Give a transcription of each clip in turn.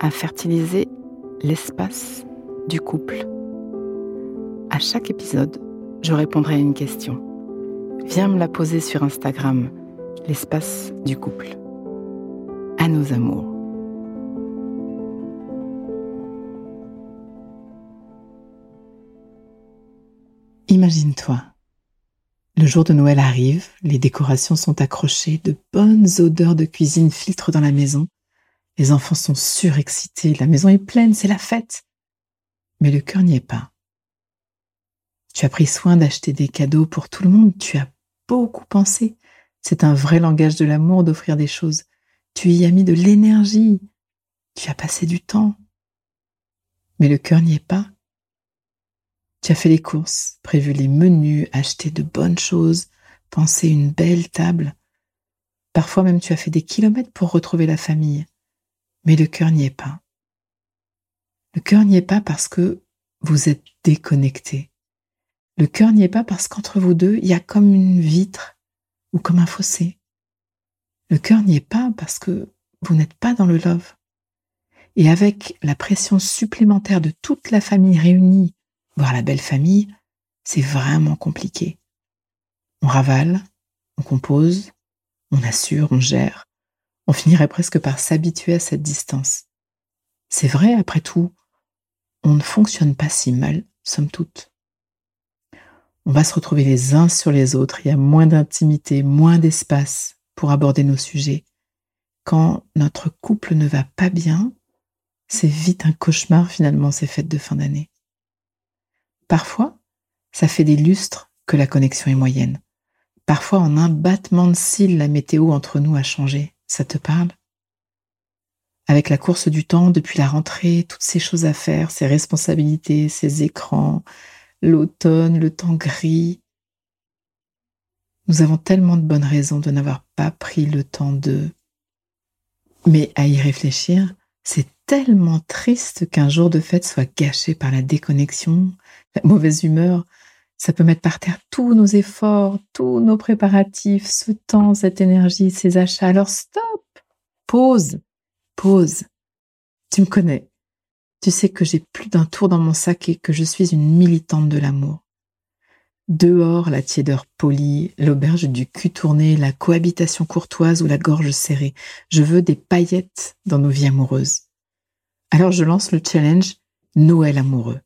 à fertiliser l'espace du couple. À chaque épisode, je répondrai à une question. Viens me la poser sur Instagram, l'espace du couple. À nos amours. Imagine-toi. Le jour de Noël arrive, les décorations sont accrochées, de bonnes odeurs de cuisine filtrent dans la maison. Les enfants sont surexcités, la maison est pleine, c'est la fête. Mais le cœur n'y est pas. Tu as pris soin d'acheter des cadeaux pour tout le monde, tu as beaucoup pensé. C'est un vrai langage de l'amour d'offrir des choses. Tu y as mis de l'énergie, tu as passé du temps. Mais le cœur n'y est pas. Tu as fait les courses, prévu les menus, acheté de bonnes choses, pensé une belle table. Parfois même tu as fait des kilomètres pour retrouver la famille. Mais le cœur n'y est pas. Le cœur n'y est pas parce que vous êtes déconnecté. Le cœur n'y est pas parce qu'entre vous deux, il y a comme une vitre ou comme un fossé. Le cœur n'y est pas parce que vous n'êtes pas dans le love. Et avec la pression supplémentaire de toute la famille réunie voir la belle famille, c'est vraiment compliqué. On ravale, on compose, on assure, on gère. On finirait presque par s'habituer à cette distance. C'est vrai, après tout, on ne fonctionne pas si mal, somme toute. On va se retrouver les uns sur les autres, il y a moins d'intimité, moins d'espace pour aborder nos sujets. Quand notre couple ne va pas bien, c'est vite un cauchemar finalement ces fêtes de fin d'année. Parfois, ça fait des lustres que la connexion est moyenne. Parfois, en un battement de cils, la météo entre nous a changé. Ça te parle? Avec la course du temps depuis la rentrée, toutes ces choses à faire, ces responsabilités, ces écrans, l'automne, le temps gris. Nous avons tellement de bonnes raisons de n'avoir pas pris le temps de... Mais à y réfléchir, c'est tellement triste qu'un jour de fête soit gâché par la déconnexion, la mauvaise humeur. Ça peut mettre par terre tous nos efforts, tous nos préparatifs, ce temps, cette énergie, ces achats. Alors stop, pause, pause. Tu me connais. Tu sais que j'ai plus d'un tour dans mon sac et que je suis une militante de l'amour. Dehors, la tiédeur polie, l'auberge du cul tourné, la cohabitation courtoise ou la gorge serrée. Je veux des paillettes dans nos vies amoureuses. Alors je lance le challenge Noël amoureux.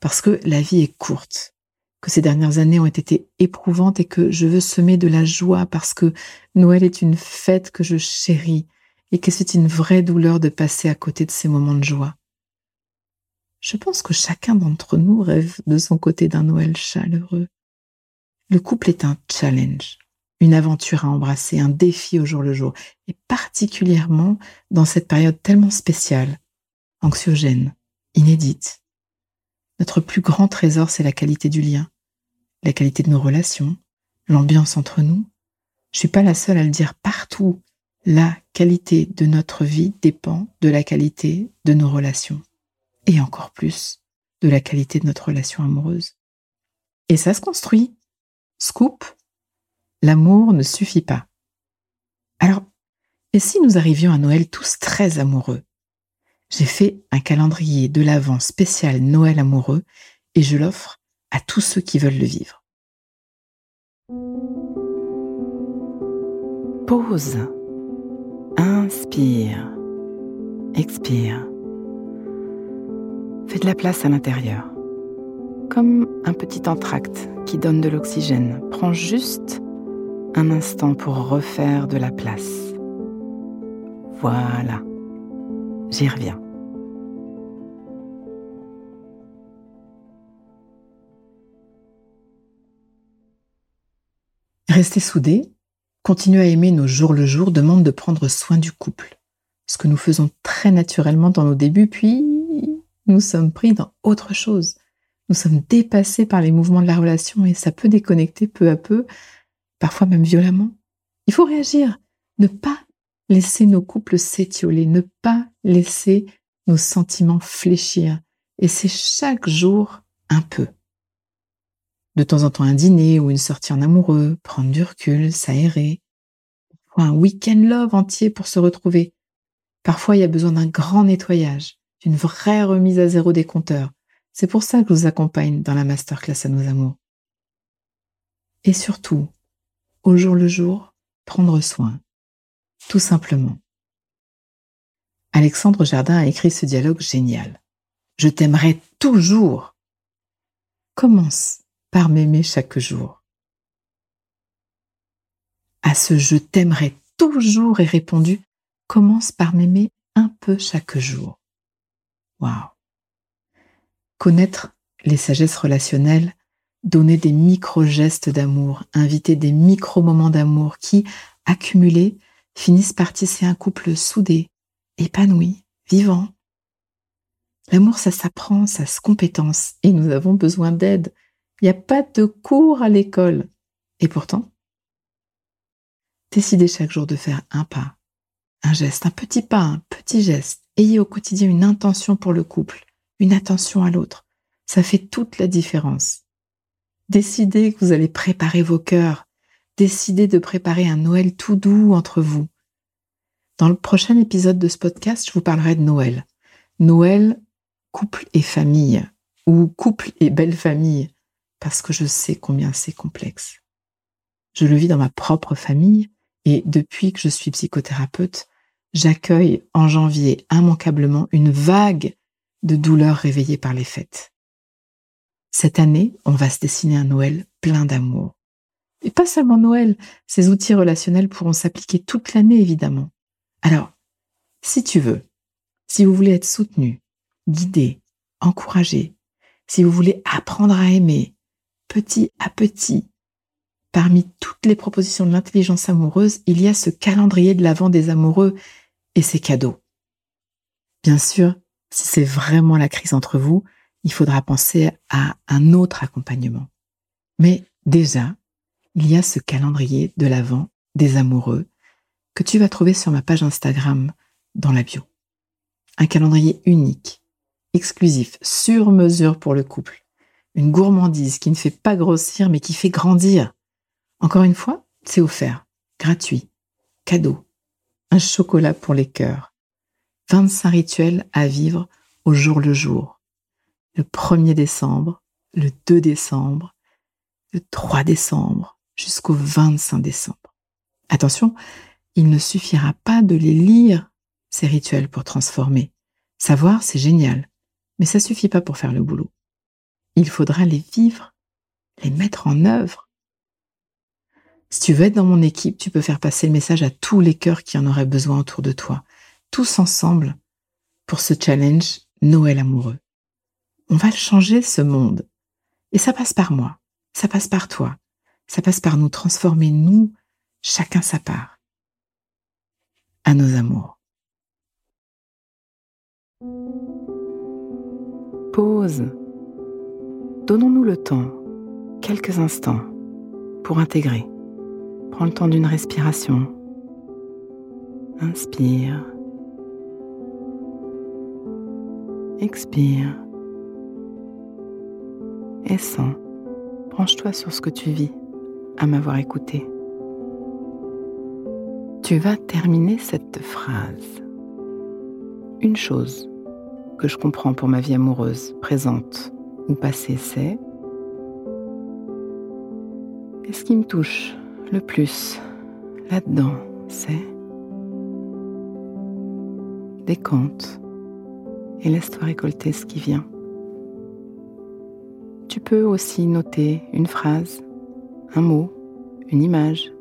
Parce que la vie est courte, que ces dernières années ont été éprouvantes et que je veux semer de la joie parce que Noël est une fête que je chéris et que c'est une vraie douleur de passer à côté de ces moments de joie. Je pense que chacun d'entre nous rêve de son côté d'un Noël chaleureux. Le couple est un challenge, une aventure à embrasser, un défi au jour le jour, et particulièrement dans cette période tellement spéciale, anxiogène, inédite. Notre plus grand trésor, c'est la qualité du lien, la qualité de nos relations, l'ambiance entre nous. Je suis pas la seule à le dire partout. La qualité de notre vie dépend de la qualité de nos relations et encore plus de la qualité de notre relation amoureuse. Et ça se construit. Scoop, l'amour ne suffit pas. Alors, et si nous arrivions à Noël tous très amoureux? J'ai fait un calendrier de l'Avent spécial Noël amoureux et je l'offre à tous ceux qui veulent le vivre. Pause. Inspire. Expire. Fais de la place à l'intérieur. Comme un petit entracte qui donne de l'oxygène. Prends juste un instant pour refaire de la place. Voilà. J'y reviens. Rester soudés, continuer à aimer nos jours le jour demande de prendre soin du couple. Ce que nous faisons très naturellement dans nos débuts, puis nous sommes pris dans autre chose. Nous sommes dépassés par les mouvements de la relation et ça peut déconnecter peu à peu, parfois même violemment. Il faut réagir, ne pas laisser nos couples s'étioler, ne pas laisser nos sentiments fléchir. Et c'est chaque jour un peu de temps en temps un dîner ou une sortie en amoureux, prendre du recul, s'aérer, ou un week-end love entier pour se retrouver. Parfois, il y a besoin d'un grand nettoyage, d'une vraie remise à zéro des compteurs. C'est pour ça que je vous accompagne dans la masterclass à nos amours. Et surtout, au jour le jour, prendre soin. Tout simplement. Alexandre Jardin a écrit ce dialogue génial. Je t'aimerai toujours. Commence par m'aimer chaque jour. À ce je t'aimerai toujours est répondu commence par m'aimer un peu chaque jour. Waouh. Connaître les sagesses relationnelles, donner des micro-gestes d'amour, inviter des micro-moments d'amour qui, accumulés, finissent par tisser un couple soudé, épanoui, vivant. L'amour, ça s'apprend, ça se compétence, et nous avons besoin d'aide, il n'y a pas de cours à l'école. Et pourtant, décidez chaque jour de faire un pas, un geste, un petit pas, un petit geste. Ayez au quotidien une intention pour le couple, une attention à l'autre. Ça fait toute la différence. Décidez que vous allez préparer vos cœurs. Décidez de préparer un Noël tout doux entre vous. Dans le prochain épisode de ce podcast, je vous parlerai de Noël. Noël, couple et famille, ou couple et belle famille parce que je sais combien c'est complexe. Je le vis dans ma propre famille et depuis que je suis psychothérapeute, j'accueille en janvier immanquablement une vague de douleurs réveillées par les fêtes. Cette année, on va se dessiner un Noël plein d'amour. Et pas seulement Noël, ces outils relationnels pourront s'appliquer toute l'année évidemment. Alors, si tu veux, si vous voulez être soutenu, guidé, encouragé, si vous voulez apprendre à aimer, petit à petit. Parmi toutes les propositions de l'intelligence amoureuse, il y a ce calendrier de l'avant des amoureux et ses cadeaux. Bien sûr, si c'est vraiment la crise entre vous, il faudra penser à un autre accompagnement. Mais déjà, il y a ce calendrier de l'avant des amoureux que tu vas trouver sur ma page Instagram dans la bio. Un calendrier unique, exclusif, sur mesure pour le couple une gourmandise qui ne fait pas grossir mais qui fait grandir. Encore une fois, c'est offert, gratuit, cadeau, un chocolat pour les cœurs. 25 rituels à vivre au jour le jour. Le 1er décembre, le 2 décembre, le 3 décembre jusqu'au 25 décembre. Attention, il ne suffira pas de les lire, ces rituels, pour transformer. Savoir, c'est génial, mais ça suffit pas pour faire le boulot il faudra les vivre, les mettre en œuvre. Si tu veux être dans mon équipe, tu peux faire passer le message à tous les cœurs qui en auraient besoin autour de toi, tous ensemble, pour ce challenge Noël amoureux. On va changer ce monde. Et ça passe par moi, ça passe par toi, ça passe par nous transformer, nous, chacun sa part. À nos amours. Pause Donnons-nous le temps, quelques instants, pour intégrer. Prends le temps d'une respiration. Inspire. Expire. Et sens. Branche-toi sur ce que tu vis à m'avoir écouté. Tu vas terminer cette phrase. Une chose que je comprends pour ma vie amoureuse présente ou passé c'est. Et ce qui me touche le plus là-dedans, c'est? Décompte et laisse-toi récolter ce qui vient. Tu peux aussi noter une phrase, un mot, une image,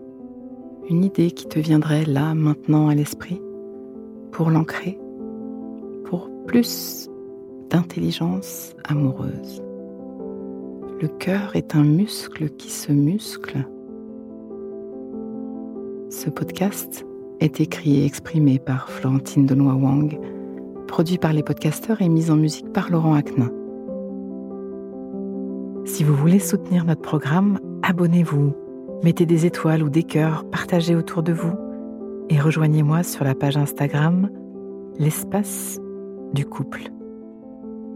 une idée qui te viendrait là, maintenant à l'esprit, pour l'ancrer, pour plus d'intelligence amoureuse. Le cœur est un muscle qui se muscle. Ce podcast est écrit et exprimé par Florentine Denois Wang, produit par les podcasteurs et mis en musique par Laurent Aknin. Si vous voulez soutenir notre programme, abonnez-vous, mettez des étoiles ou des cœurs, partagez autour de vous et rejoignez-moi sur la page Instagram L'espace du couple.